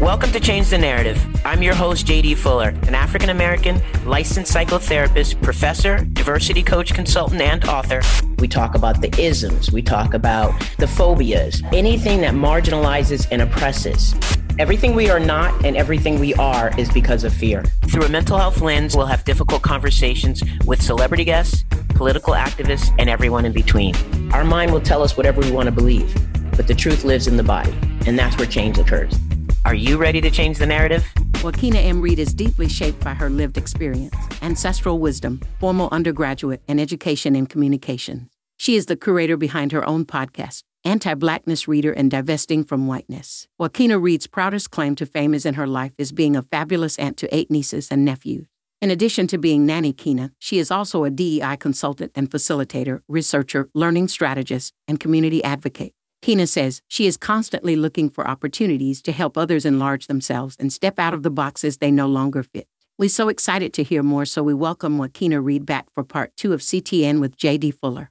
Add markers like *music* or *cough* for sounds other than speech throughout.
Welcome to Change the Narrative. I'm your host, JD Fuller, an African American licensed psychotherapist, professor, diversity coach, consultant, and author. We talk about the isms, we talk about the phobias, anything that marginalizes and oppresses. Everything we are not and everything we are is because of fear. Through a mental health lens, we'll have difficult conversations with celebrity guests, political activists, and everyone in between. Our mind will tell us whatever we want to believe, but the truth lives in the body, and that's where change occurs. Are you ready to change the narrative? Joquina M. Reed is deeply shaped by her lived experience, ancestral wisdom, formal undergraduate, and education in communication. She is the curator behind her own podcast, Anti Blackness Reader and Divesting from Whiteness. Joquina Reed's proudest claim to fame is in her life is being a fabulous aunt to eight nieces and nephews. In addition to being Nanny Kina, she is also a DEI consultant and facilitator, researcher, learning strategist, and community advocate. Kina says she is constantly looking for opportunities to help others enlarge themselves and step out of the boxes they no longer fit. We're so excited to hear more, so we welcome Joquina Reed back for part two of CTN with JD Fuller.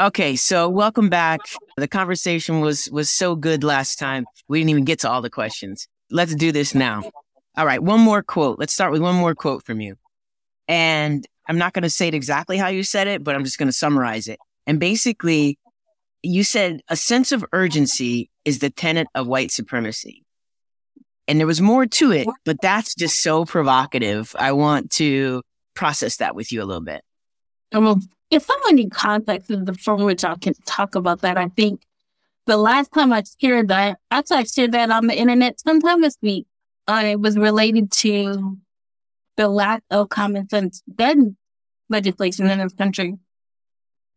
Okay, so welcome back. The conversation was was so good last time. We didn't even get to all the questions. Let's do this now. All right, one more quote. Let's start with one more quote from you. And I'm not going to say it exactly how you said it, but I'm just going to summarize it. And basically, you said a sense of urgency is the tenet of white supremacy. And there was more to it, but that's just so provocative. I want to process that with you a little bit. Well, if someone in context is the from which I can talk about that, I think the last time I shared that, actually I shared that on the internet sometime this week. Uh, it was related to the lack of common sense gun legislation in this country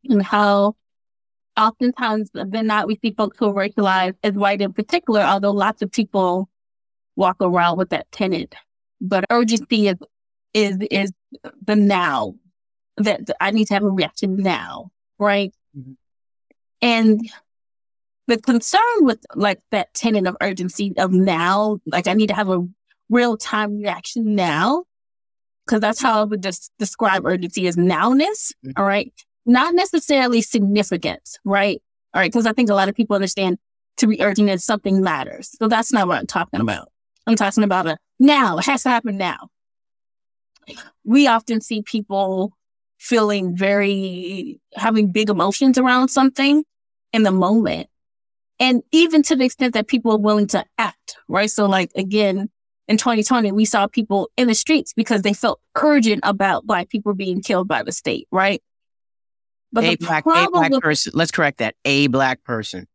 and how oftentimes than not, we see folks who are racialized as white in particular, although lots of people walk around with that tenet. But urgency is, is, is the now that I need to have a reaction now, right? Mm-hmm. And the concern with like that tenet of urgency of now, like I need to have a real time reaction now, because that's how I would just describe urgency as nowness. Mm-hmm. All right not necessarily significance, right? All right. Cause I think a lot of people understand to be urgent that something matters. So that's not what I'm talking about. I'm talking about a now. It has to happen now. We often see people feeling very, having big emotions around something in the moment. And even to the extent that people are willing to act, right? So like again, in 2020, we saw people in the streets because they felt urgent about black people being killed by the state, right? But a black, a black person. Let's correct that. A black person.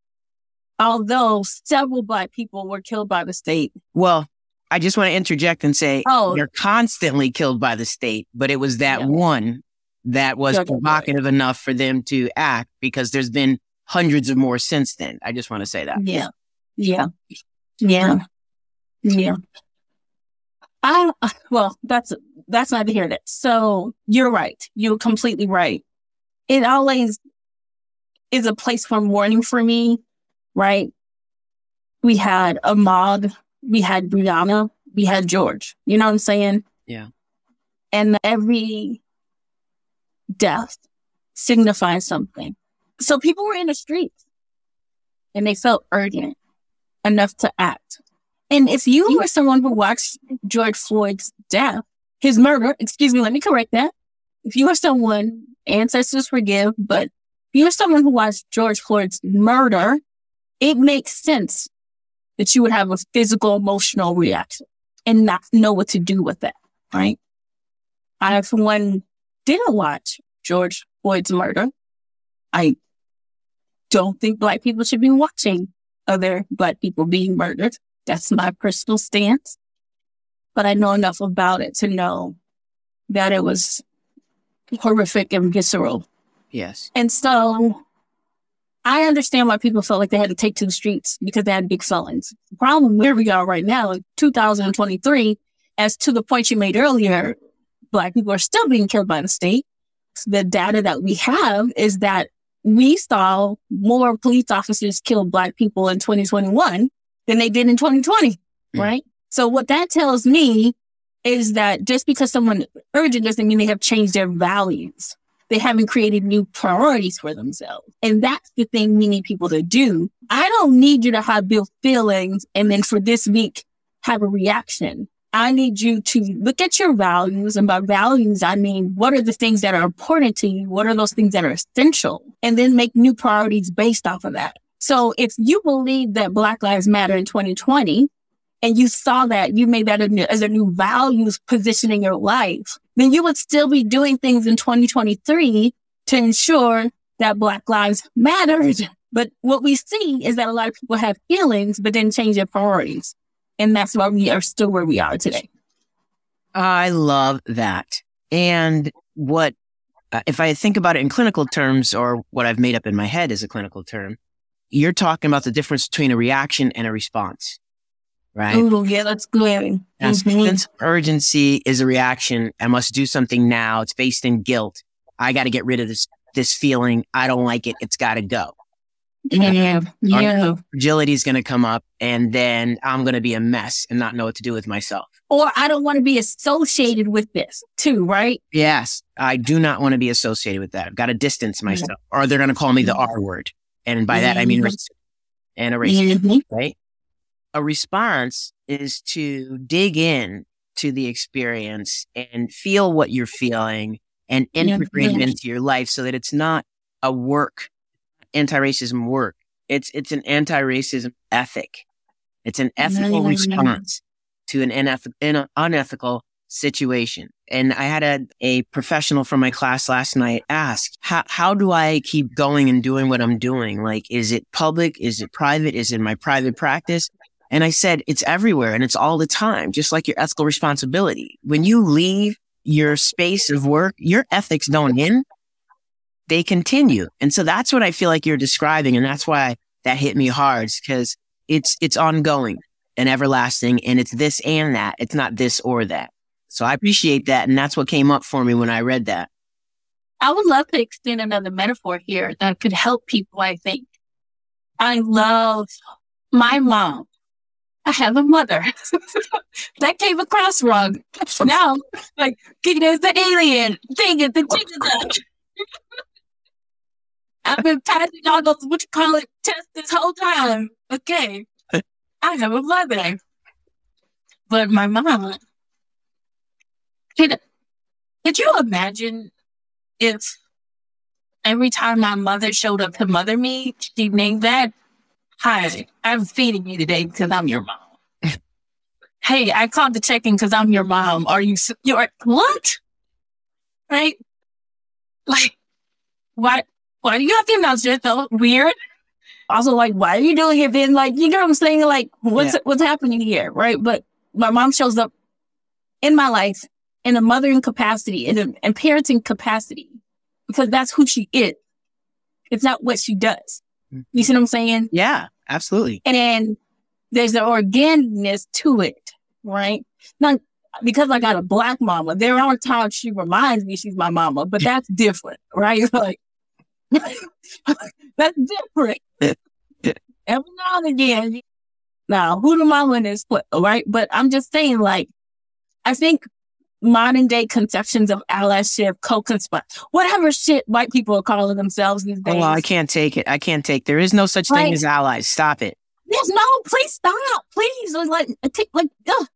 Although several black people were killed by the state. Well, I just want to interject and say, oh, they're constantly killed by the state, but it was that yeah. one that was provocative right. enough for them to act because there's been hundreds of more since then. I just want to say that. Yeah. Yeah. Yeah. Yeah. I, well, that's, that's not to hear that. So you're right. You're completely right it always is a place for mourning for me, right? We had Ahmaud, we had Breonna, we had George. You know what I'm saying? Yeah. And every death signifies something. So people were in the streets and they felt urgent enough to act. And if you were someone who watched George Floyd's death, his murder, excuse me, let me correct that. If you were someone ancestors forgive, but if you're someone who watched George Floyd's murder, it makes sense that you would have a physical, emotional reaction and not know what to do with that, right? I, for one, didn't watch George Floyd's murder. I don't think black people should be watching other black people being murdered. That's my personal stance. But I know enough about it to know that it was horrific and visceral. Yes. And so I understand why people felt like they had to take to the streets because they had big felons. The problem where we are right now in 2023, as to the point you made earlier, black people are still being killed by the state. The data that we have is that we saw more police officers kill black people in 2021 than they did in 2020, mm. right? So what that tells me is that just because someone urgent doesn't mean they have changed their values. They haven't created new priorities for themselves. And that's the thing we need people to do. I don't need you to have built feelings and then for this week have a reaction. I need you to look at your values. And by values, I mean, what are the things that are important to you? What are those things that are essential? And then make new priorities based off of that. So if you believe that Black Lives Matter in 2020 and you saw that you made that as a new values position in your life, then you would still be doing things in 2023 to ensure that Black Lives mattered. But what we see is that a lot of people have feelings, but then change their priorities. And that's why we are still where we are today. I love that. And what, uh, if I think about it in clinical terms or what I've made up in my head as a clinical term, you're talking about the difference between a reaction and a response, right? Oh, yeah, that's good. Mm-hmm. Sense urgency is a reaction. I must do something now. It's based in guilt. I got to get rid of this, this feeling. I don't like it. It's got to go. Yeah. Yeah. Fragility is going to come up and then I'm going to be a mess and not know what to do with myself. Or I don't want to be associated with this too, right? Yes. I do not want to be associated with that. I've got to distance myself mm-hmm. or they're going to call me the R word. And by that, I mean, mm-hmm. and a mm-hmm. right? A response is to dig in to the experience and feel what you're feeling and integrate it into your life so that it's not a work anti-racism work. It's, it's an anti-racism ethic. It's an ethical response to an uneth- unethical situation. And I had a, a professional from my class last night ask, how, how do I keep going and doing what I'm doing? Like, is it public? Is it private? Is it my private practice? And I said, it's everywhere and it's all the time, just like your ethical responsibility. When you leave your space of work, your ethics don't end they continue. And so that's what I feel like you're describing. And that's why that hit me hard because it's, it's ongoing and everlasting. And it's this and that. It's not this or that. So I appreciate that. And that's what came up for me when I read that. I would love to extend another metaphor here that could help people, I think. I love my mom. I have a mother *laughs* that came across wrong. Now, like, there's the alien thing at the. *laughs* I've been passing all those what you call it tests this whole time. Okay. I have a mother. But my mom could could you imagine if every time my mother showed up to mother me, she named that, Hi, I'm feeding you today because I'm your mom. *laughs* hey, I called to check in because I'm your mom. Are you, you're, what? Right? Like, what? why do you have to announce yourself? Weird. Also, like, why are you doing it then? Like, you know what I'm saying? Like, what's, yeah. what's happening here? Right. But my mom shows up in my life in a mothering capacity, in a in parenting capacity, because that's who she is. It's not what she does. Mm-hmm. You see what I'm saying? Yeah, absolutely. And then there's an organicness to it, right? Now, because I got a black mama, there are times she reminds me she's my mama, but that's different, right? *laughs* Like, *laughs* That's different. Every now and again. Now, who do my winners put, right? But I'm just saying, like, I think modern day conceptions of allyship, co-conspire, whatever shit white people are calling themselves these days. Oh, well, I can't take it. I can't take. There is no such like, thing as allies. Stop it. There's no. Please stop. Please, like, take, like, ugh.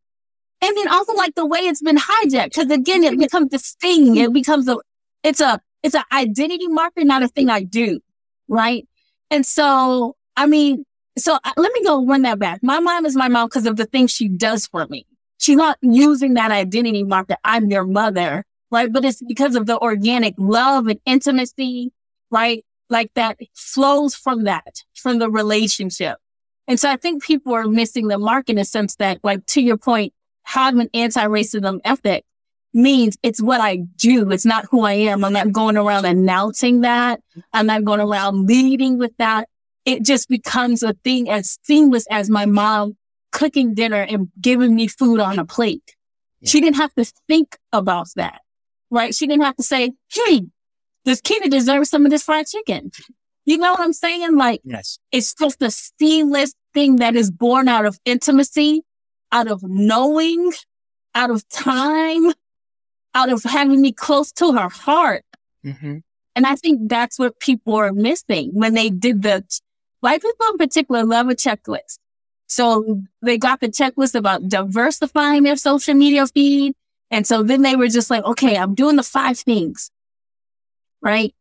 and then also like the way it's been hijacked. Because again, it becomes this thing. It becomes a. It's a it's an identity marker, not a thing I do. Right. And so, I mean, so uh, let me go run that back. My mom is my mom because of the things she does for me. She's not using that identity marker. I'm your mother. Right. But it's because of the organic love and intimacy. Right. Like that flows from that, from the relationship. And so I think people are missing the mark in a sense that, like, to your point, having an anti-racism ethic means it's what I do. It's not who I am. I'm not going around announcing that. I'm not going around leading with that. It just becomes a thing as seamless as my mom cooking dinner and giving me food on a plate. Yeah. She didn't have to think about that, right? She didn't have to say, Hey, this kid deserves some of this fried chicken. You know what I'm saying? Like, yes. it's just a seamless thing that is born out of intimacy, out of knowing, out of time, out of having me close to her heart. Mm-hmm. And I think that's what people are missing when they did the white people in particular love a checklist. So they got the checklist about diversifying their social media feed. And so then they were just like, okay, I'm doing the five things. Right.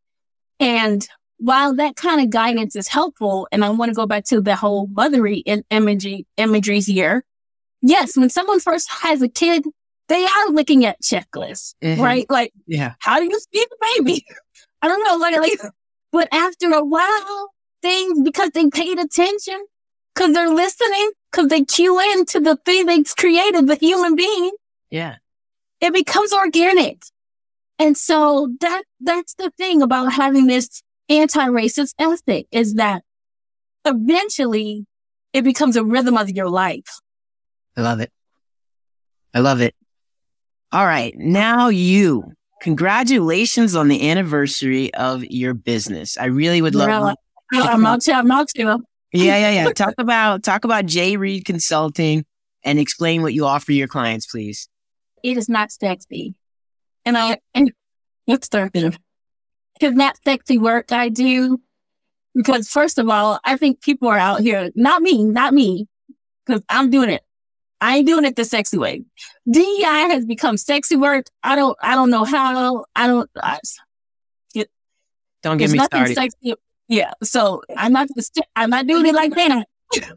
And while that kind of guidance is helpful, and I want to go back to the whole mothery imagery, imageries here. Yes, when someone first has a kid, they are looking at checklists, mm-hmm. right? Like, yeah, how do you feed the baby? *laughs* I don't know, like, like, but after a while, things because they paid attention, because they're listening, because they cue in to the thing they created, the human being. Yeah, it becomes organic, and so that that's the thing about having this anti-racist ethic is that eventually it becomes a rhythm of your life. I love it. I love it. All right. Now you. Congratulations on the anniversary of your business. I really would love really? I'm out to, I'm out to. Yeah, yeah, yeah. *laughs* talk about talk about J Reed Consulting and explain what you offer your clients, please. It is not sexy. And I and it's therapeutic it's not sexy work I do. Because first of all, I think people are out here, not me, not me, because I'm doing it. I ain't doing it the sexy way. DEI has become sexy work. I don't, I don't know how. I don't. I, it, don't get me started. Sexy. Yeah. So I'm not. I'm not doing it like that. *laughs*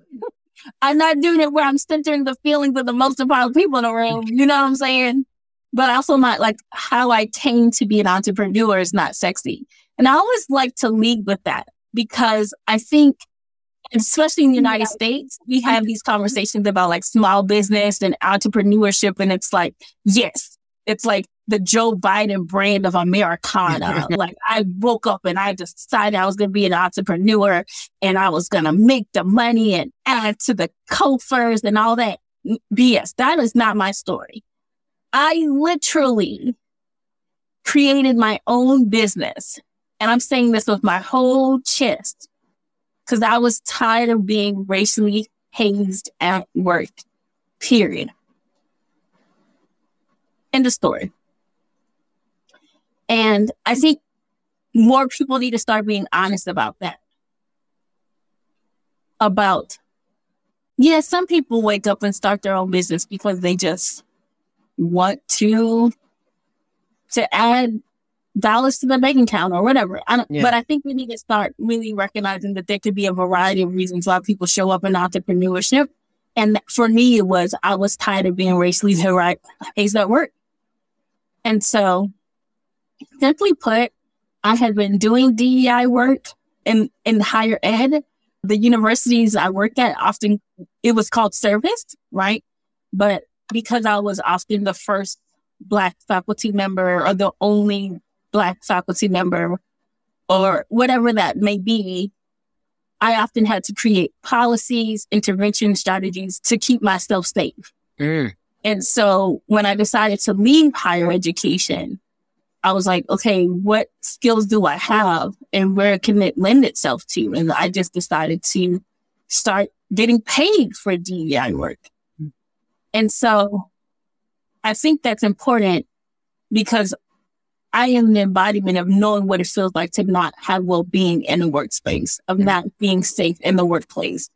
I'm not doing it where I'm centering the feelings of the most important people in the room. You know what I'm saying? but also not like how I came to be an entrepreneur is not sexy. And I always like to lead with that because I think, especially in the United States, we have these conversations about like small business and entrepreneurship. And it's like, yes, it's like the Joe Biden brand of Americana. *laughs* like I woke up and I decided I was going to be an entrepreneur and I was going to make the money and add to the coffers and all that. BS. That is not my story. I literally created my own business. And I'm saying this with my whole chest because I was tired of being racially hazed at work, period. End of story. And I think more people need to start being honest about that. About, yeah, some people wake up and start their own business because they just want to to add dollars to the bank account or whatever. I yeah. But I think we need to start really recognizing that there could be a variety of reasons why people show up in entrepreneurship. And for me, it was I was tired of being racially hazed at work. And so, simply put, I had been doing DEI work in, in higher ed. The universities I worked at often, it was called service, right? But because I was often the first Black faculty member or the only Black faculty member or whatever that may be, I often had to create policies, intervention strategies to keep myself safe. Mm. And so when I decided to leave higher education, I was like, okay, what skills do I have and where can it lend itself to? And I just decided to start getting paid for DEI work. And so I think that's important because I am the embodiment of knowing what it feels like to not have well being in a workspace, of not being safe in the workplace.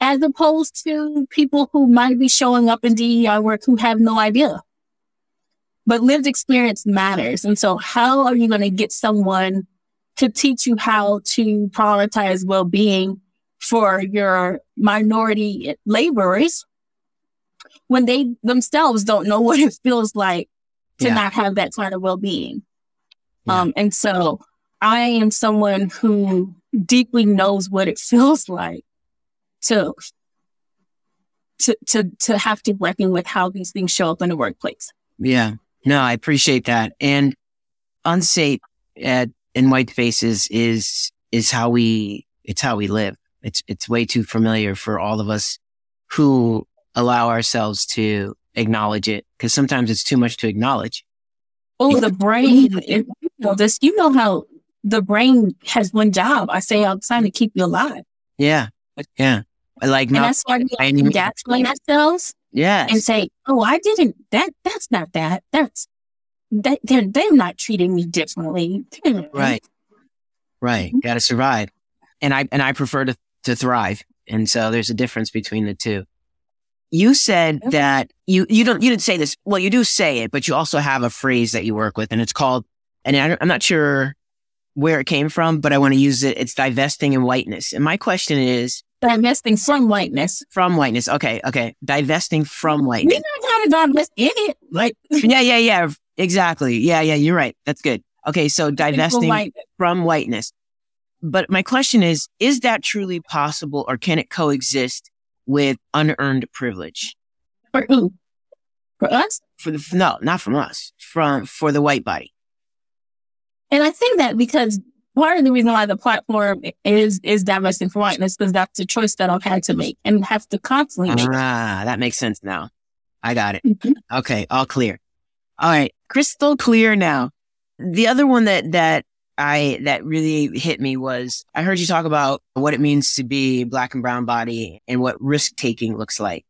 As opposed to people who might be showing up in DEI work who have no idea. But lived experience matters. And so how are you going to get someone to teach you how to prioritize well being for your minority laborers when they themselves don't know what it feels like to yeah. not have that kind of well-being. Yeah. Um, and so I am someone who deeply knows what it *laughs* feels like to, to, to, to have to reckon with how these things show up in the workplace. Yeah. No, I appreciate that. And unsafe at, in white faces is, is how we, it's how we live. It's, it's way too familiar for all of us who allow ourselves to acknowledge it because sometimes it's too much to acknowledge. Oh, the brain, it, you know, this, you know how the brain has one job. I say all the time to keep you alive. Yeah. Yeah. Like, and not, that's why we to gaslight ourselves. Yeah. And say, oh, I didn't, that, that's not that. That's, that, they're, they're not treating me differently. Hmm. Right. Right. Mm-hmm. Got to survive. And I, and I prefer to, to thrive And so there's a difference between the two. You said that you, you don't, you didn't say this. Well, you do say it, but you also have a phrase that you work with and it's called, and I, I'm not sure where it came from, but I want to use it. It's divesting in whiteness. And my question is divesting from whiteness. From whiteness. Okay. Okay. Divesting from whiteness. We're not going to divest in it. Like, *laughs* yeah, yeah, yeah. Exactly. Yeah, yeah. You're right. That's good. Okay. So divesting whiteness. from whiteness. But my question is, is that truly possible or can it coexist with unearned privilege? For who? For us? For the, no, not from us, from, for the white body. And I think that because part of the reason why the platform is, is divesting for whiteness, because that's a choice that I've had to make and have to constantly make. Ah, that makes sense now. I got it. Mm-hmm. Okay. All clear. All right. Crystal clear now. The other one that, that I, that really hit me was I heard you talk about what it means to be black and brown body and what risk taking looks like.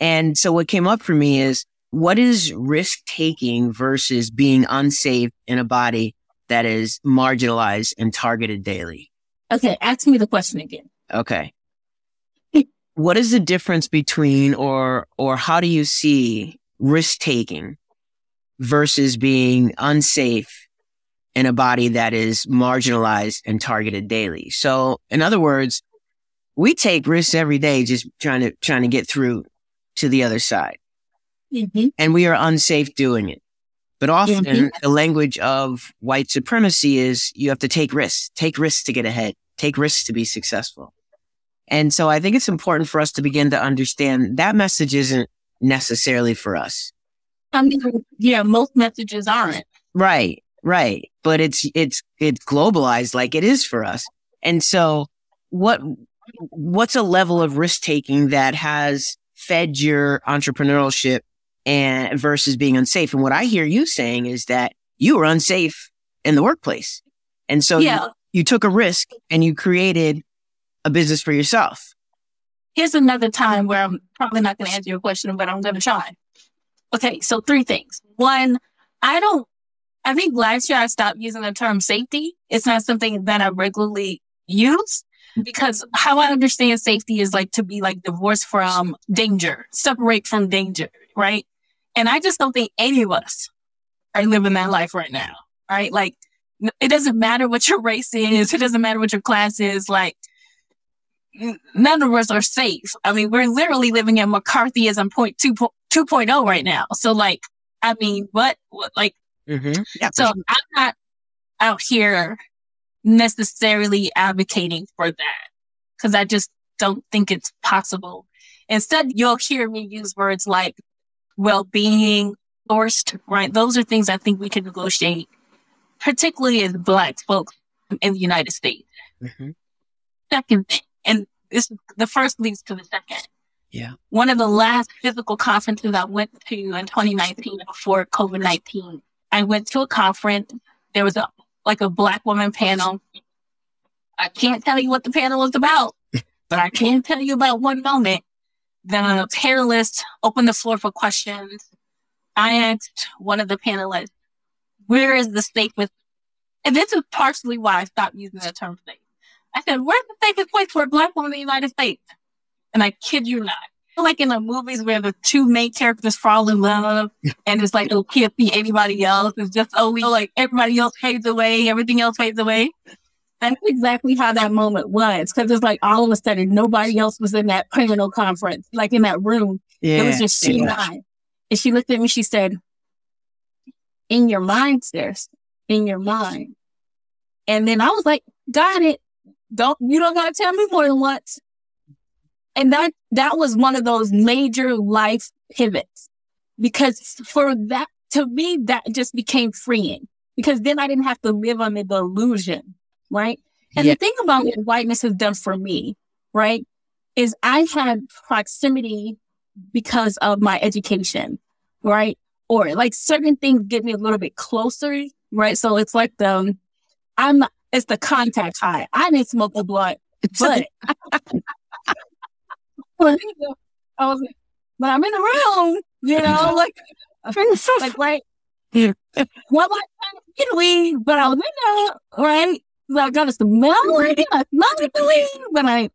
And so what came up for me is what is risk taking versus being unsafe in a body that is marginalized and targeted daily? Okay. Ask me the question again. Okay. *laughs* what is the difference between or, or how do you see risk taking versus being unsafe in a body that is marginalized and targeted daily. So in other words, we take risks every day just trying to, trying to get through to the other side. Mm-hmm. And we are unsafe doing it. But often mm-hmm. the language of white supremacy is you have to take risks, take risks to get ahead, take risks to be successful. And so I think it's important for us to begin to understand that message isn't necessarily for us. I mean, yeah, most messages aren't. Right. Right. But it's, it's, it's globalized like it is for us. And so what, what's a level of risk taking that has fed your entrepreneurship and versus being unsafe? And what I hear you saying is that you were unsafe in the workplace. And so yeah. you, you took a risk and you created a business for yourself. Here's another time where I'm probably not going to answer your question, but I'm going to try. Okay. So three things. One, I don't I think last year I stopped using the term safety. It's not something that I regularly use because how I understand safety is like to be like divorced from danger, separate from danger, right? And I just don't think any of us are living that life right now, right? Like it doesn't matter what your race is. It doesn't matter what your class is. Like none of us are safe. I mean, we're literally living in McCarthyism point two, 2.0 right now. So like, I mean, what, what like Mm-hmm. Yeah, so sure. I'm not out here necessarily advocating for that because I just don't think it's possible. Instead, you'll hear me use words like well-being, forced, right? Those are things I think we can negotiate, particularly as Black folks in the United States. Mm-hmm. Second thing, and this the first leads to the second. Yeah. One of the last physical conferences I went to in 2019 before COVID 19 I went to a conference. There was a like a black woman panel. I can't tell you what the panel was about, but I can tell you about one moment. Then the panelists opened the floor for questions. I asked one of the panelists, where is the safest? And this is partially why I stopped using the term safe. I said, where's the safest place for a black woman in the United States? And I kid you not, like in the movies where the two main characters fall in love and it's like, oh, can't be anybody else. It's just oh, only like everybody else fades away, everything else fades away. That's exactly how that moment was. Cause it's like all of a sudden nobody else was in that panel conference, like in that room. Yeah, it was just she yeah. and I. And she looked at me, she said, in your mind, sis, in your mind. And then I was like, got it. Don't, you don't gotta tell me more than once. And that, that was one of those major life pivots because for that, to me, that just became freeing because then I didn't have to live under the illusion, right? And yeah. the thing about what whiteness has done for me, right, is I had proximity because of my education, right? Or like certain things get me a little bit closer, right? So it's like the, I'm, it's the contact high. I didn't smoke a blunt, but *laughs* I was like, but I'm in the room, you know, like, *laughs* like, right. was trying to get weed, but I was in there, right? I got to smell it, I smelled the weed, but I,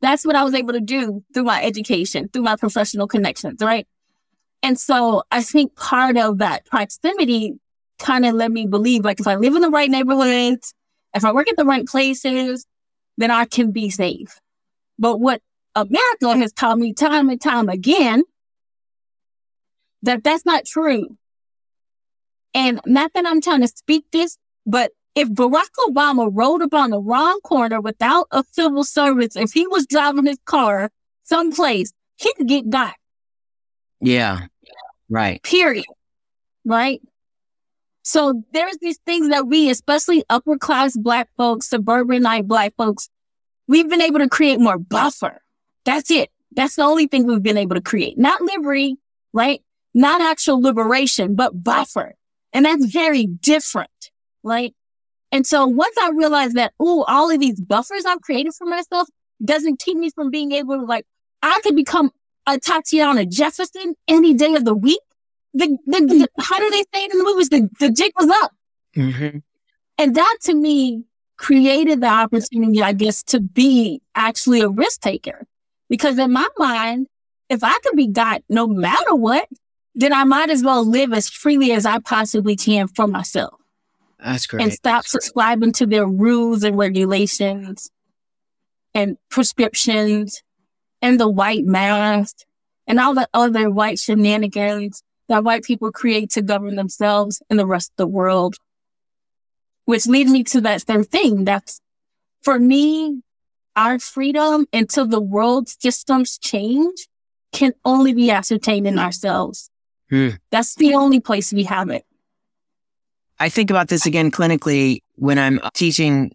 that's what I was able to do through my education, through my professional connections, right? And so I think part of that proximity kind of let me believe like if I live in the right neighborhoods, if I work at the right places, then I can be safe. But what America has taught me time and time again that that's not true. And not that I'm trying to speak this, but if Barack Obama rode up on the wrong corner without a civil service, if he was driving his car someplace, he could get got. Yeah. Right. Period. Right. So there's these things that we, especially upper class black folks, suburbanite black folks, we've been able to create more buffer. That's it. That's the only thing we've been able to create. Not liberty, right? Not actual liberation, but buffer. And that's very different, right? And so once I realized that, oh, all of these buffers I've created for myself doesn't keep me from being able to like, I could become a Tatiana Jefferson any day of the week. The, the, the how do they say it in the movies? The, the jig was up. Mm-hmm. And that to me created the opportunity, I guess, to be actually a risk taker. Because in my mind, if I could be God no matter what, then I might as well live as freely as I possibly can for myself. That's great. And stop subscribing to their rules and regulations and prescriptions and the white mask and all the other white shenanigans that white people create to govern themselves and the rest of the world. Which leads me to that same thing. That's for me, our freedom until the world systems change can only be ascertained in ourselves. Hmm. That's the only place we have it. I think about this again clinically when I'm teaching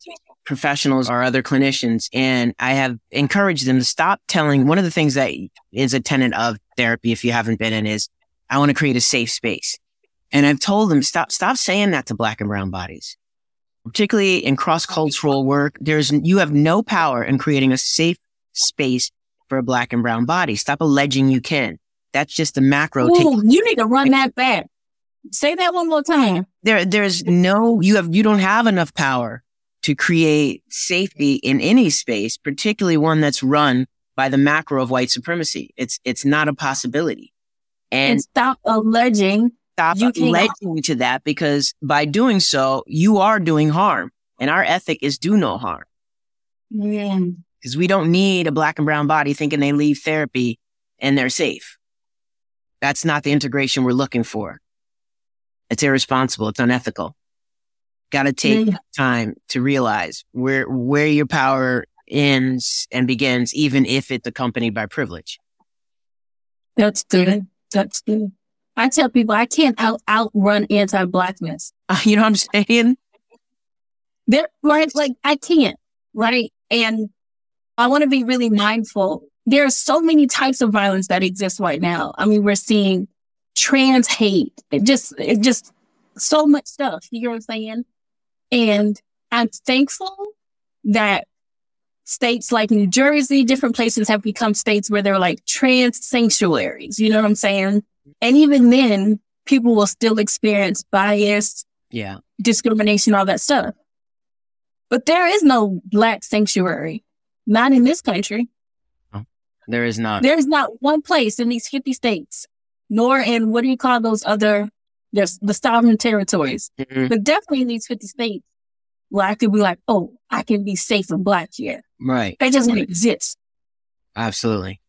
professionals or other clinicians, and I have encouraged them to stop telling. One of the things that is a tenet of therapy, if you haven't been in, is I want to create a safe space. And I've told them stop, stop saying that to black and brown bodies, particularly in cross cultural work. There's, you have no power in creating a safe space for a black and brown body. Stop alleging you can. That's just a macro. Ooh, you need to run that back. Say that one more time. There, there's no, you have, you don't have enough power to create safety in any space, particularly one that's run by the macro of white supremacy. It's, it's not a possibility. And, and stop alleging. Stop alleging to that because by doing so, you are doing harm. And our ethic is do no harm. Because we don't need a black and brown body thinking they leave therapy and they're safe. That's not the integration we're looking for. It's irresponsible. It's unethical. Got to take yeah. time to realize where, where your power ends and begins, even if it's accompanied by privilege. That's good. That's good. I tell people I can't out outrun anti-blackness. Uh, *laughs* you know what I'm saying? There, right? Like I can't, right? And I want to be really mindful. There are so many types of violence that exist right now. I mean, we're seeing trans hate. It just, it just so much stuff. You know what I'm saying? And I'm thankful that states like New Jersey, different places have become states where they're like trans sanctuaries. You know what I'm saying? And even then, people will still experience bias, yeah, discrimination, all that stuff. But there is no black sanctuary, not in this country. Oh, there is not. There is not one place in these 50 states nor in what do you call those other there's the sovereign territories. Mm-hmm. But definitely in these 50 states where I could be like, oh, I can be safe and black here. Right. That doesn't exist. Absolutely.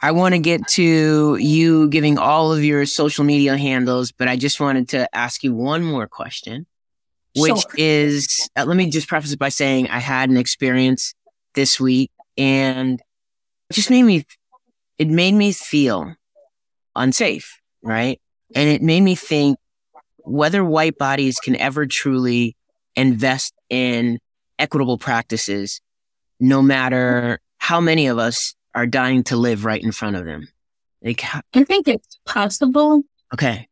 I want to get to you giving all of your social media handles, but I just wanted to ask you one more question, which sure. is uh, let me just preface it by saying I had an experience this week and it just made me, it made me feel unsafe, right? And it made me think whether white bodies can ever truly invest in equitable practices, no matter how many of us are dying to live right in front of them. Like, I think it's possible. Okay.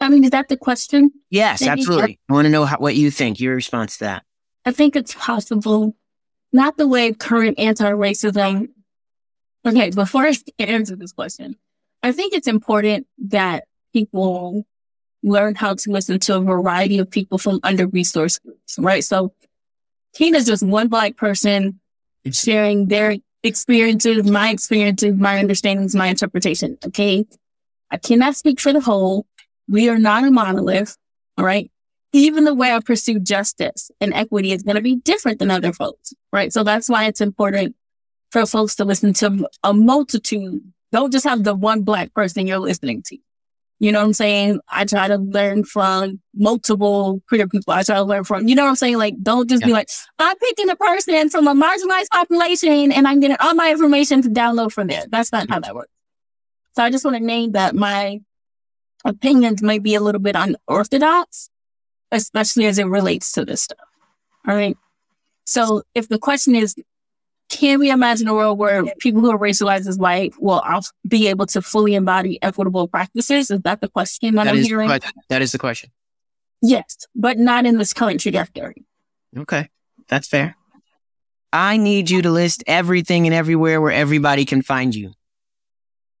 I mean, is that the question? Yes, absolutely. I want to know how, what you think, your response to that. I think it's possible. Not the way current anti-racism. Okay, before I answer this question, I think it's important that people learn how to listen to a variety of people from under resourced groups, right? So Tina's just one black person sharing their experiences, my experiences, my understandings, my interpretation. Okay. I cannot speak for the whole. We are not a monolith. All right. Even the way I pursue justice and equity is going to be different than other folks. Right. So that's why it's important for folks to listen to a multitude. Don't just have the one black person you're listening to. You know what I'm saying? I try to learn from multiple queer people. I try to learn from, you know what I'm saying? Like, don't just yeah. be like, I'm picking a person from a marginalized population and I'm getting all my information to download from there. That's not how that works. So I just want to name that my opinions may be a little bit unorthodox, especially as it relates to this stuff. All right. So if the question is, can we imagine a world where people who are racialized as white will be able to fully embody equitable practices? Is that the question that, that I'm hearing? that is the question. Yes, but not in this current trajectory. Okay, that's fair. I need you to list everything and everywhere where everybody can find you.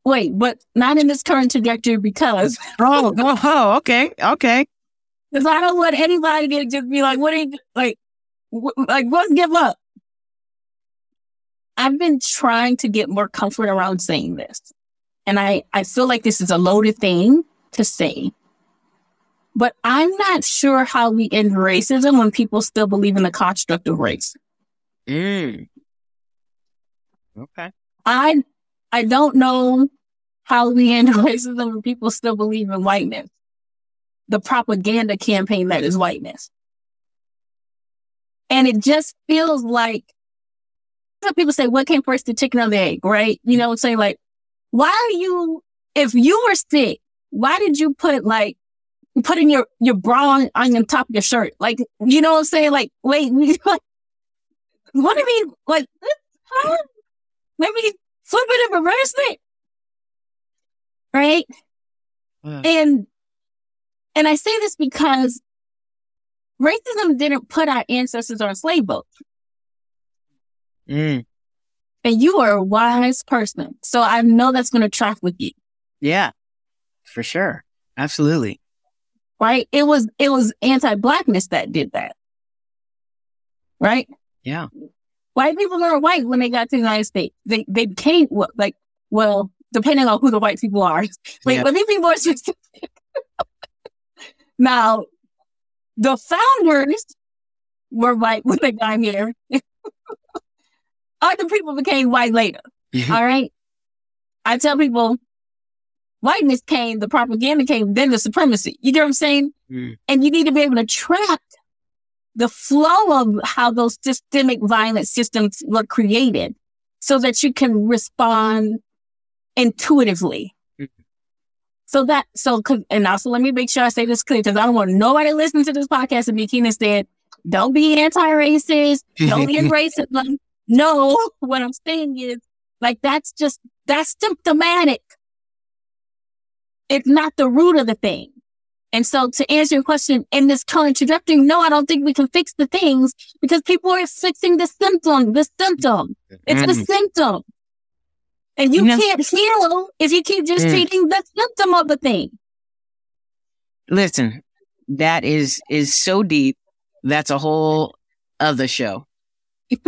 Wait, but not in this current trajectory because. *laughs* oh, oh, oh, okay, okay. Because I don't want anybody to just be like, "What are you like? like, what? Give up." I've been trying to get more comfort around saying this. And I, I feel like this is a loaded thing to say. But I'm not sure how we end racism when people still believe in the construct of race. Mm. Okay. I I don't know how we end *laughs* racism when people still believe in whiteness. The propaganda campaign that is whiteness. And it just feels like some people say, what came first, the chicken or the egg, right? You know what I'm saying? Like, why are you, if you were sick, why did you put like, putting your, your bra on, on the top of your shirt? Like, you know what I'm saying? Like, wait, *laughs* like, what do you mean? Like, huh? me flip it and reverse it. Right? Yeah. And, and I say this because racism didn't put our ancestors on slave boats. Mm. And you are a wise person. So I know that's going to track with you. Yeah, for sure. Absolutely. Right. It was, it was anti-blackness that did that. Right. Yeah. White people are white when they got to the United States. They, they became like, well, depending on who the white people are. *laughs* Wait, yeah. let me be more specific. now, the founders were white when they got here. *laughs* Other people became white later. All right. I tell people whiteness came, the propaganda came, then the supremacy. You get what I'm saying? Mm. And you need to be able to track the flow of how those systemic violent systems were created so that you can respond intuitively. Mm-hmm. So that, so, and also let me make sure I say this clear because I don't want nobody listening to this podcast and be keen instead. Don't be anti-racist. *laughs* Don't be racist. No, *laughs* what I'm saying is like that's just that's symptomatic. It's not the root of the thing. And so to answer your question in this current trajectory, no, I don't think we can fix the things because people are fixing the symptom, the symptom. It's mm. the symptom. And you, can't heal if you keep just mm. treating the symptom of the thing. Listen, that is is so deep. That's a whole other show. *laughs*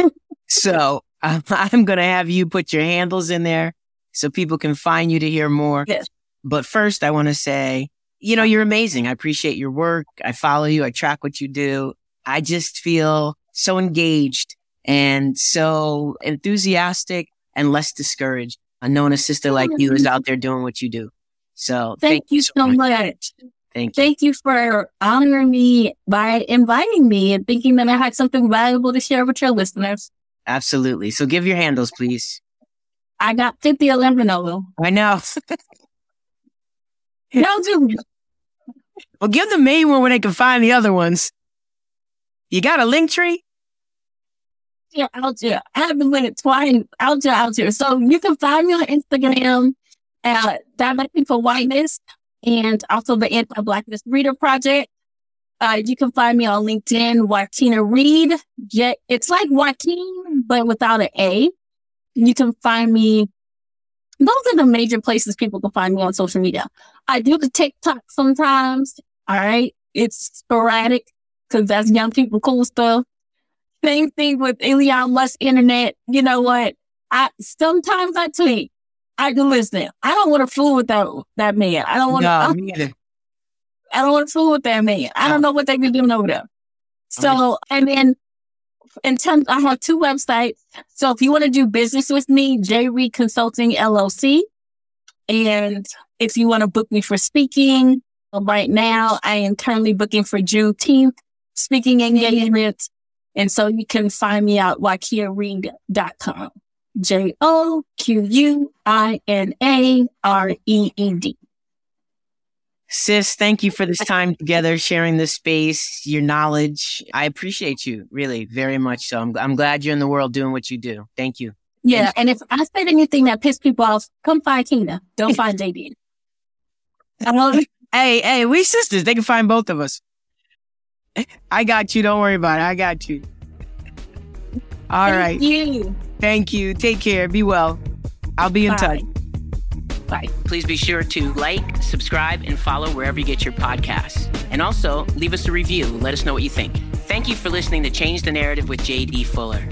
So um, *laughs* I'm going to have you put your handles in there so people can find you to hear more. Yes. But first, I want to say, you know, you're amazing. I appreciate your work. I follow you. I track what you do. I just feel so engaged and so enthusiastic and less discouraged on knowing a sister like you is out there doing what you do. So thank, thank you so much. much. Thank you. Thank you for honoring me by inviting me and thinking that I had something valuable to share with your listeners. Absolutely. So give your handles, please. I got Cynthia Lampanolo. I know. *laughs* Don't do Well, give the main one where they can find the other ones. You got a Linktree? Yeah, out there. I haven't went it twice. Out there, out there. So you can find me on Instagram at Divesting from Whiteness and also the Anti-Blackness Reader Project. Uh, you can find me on LinkedIn, Joquina Reed. It's like Joaquin, but without an A. You can find me. Those are the major places people can find me on social media. I do the TikTok sometimes. All right. It's sporadic because that's young people cool stuff. Same thing with Elon Musk internet. You know what? I sometimes I tweet. I do listen. I don't want to fool with that that man. I don't want no, to. I, I don't want to fool with that man. I don't know what they've been doing over there. So, and then in terms, I have two websites. So if you want to do business with me, J Reed Consulting LLC. And if you want to book me for speaking, right now I am currently booking for Juneteenth speaking engagements. And so you can find me at joquinareed.com. J O Q U I N A R E E D. Sis, thank you for this time together, sharing this space, your knowledge. I appreciate you really very much. So I'm, I'm glad you're in the world doing what you do. Thank you. Yeah. And if I said anything that pissed people off, come find Kina. Don't find *laughs* JD. hey, hey, we sisters. They can find both of us. I got you. Don't worry about it. I got you. All Thank right. you. Thank you. Take care. Be well. I'll be in Bye. touch. Please be sure to like, subscribe, and follow wherever you get your podcasts. And also leave us a review. Let us know what you think. Thank you for listening to Change the Narrative with JD Fuller.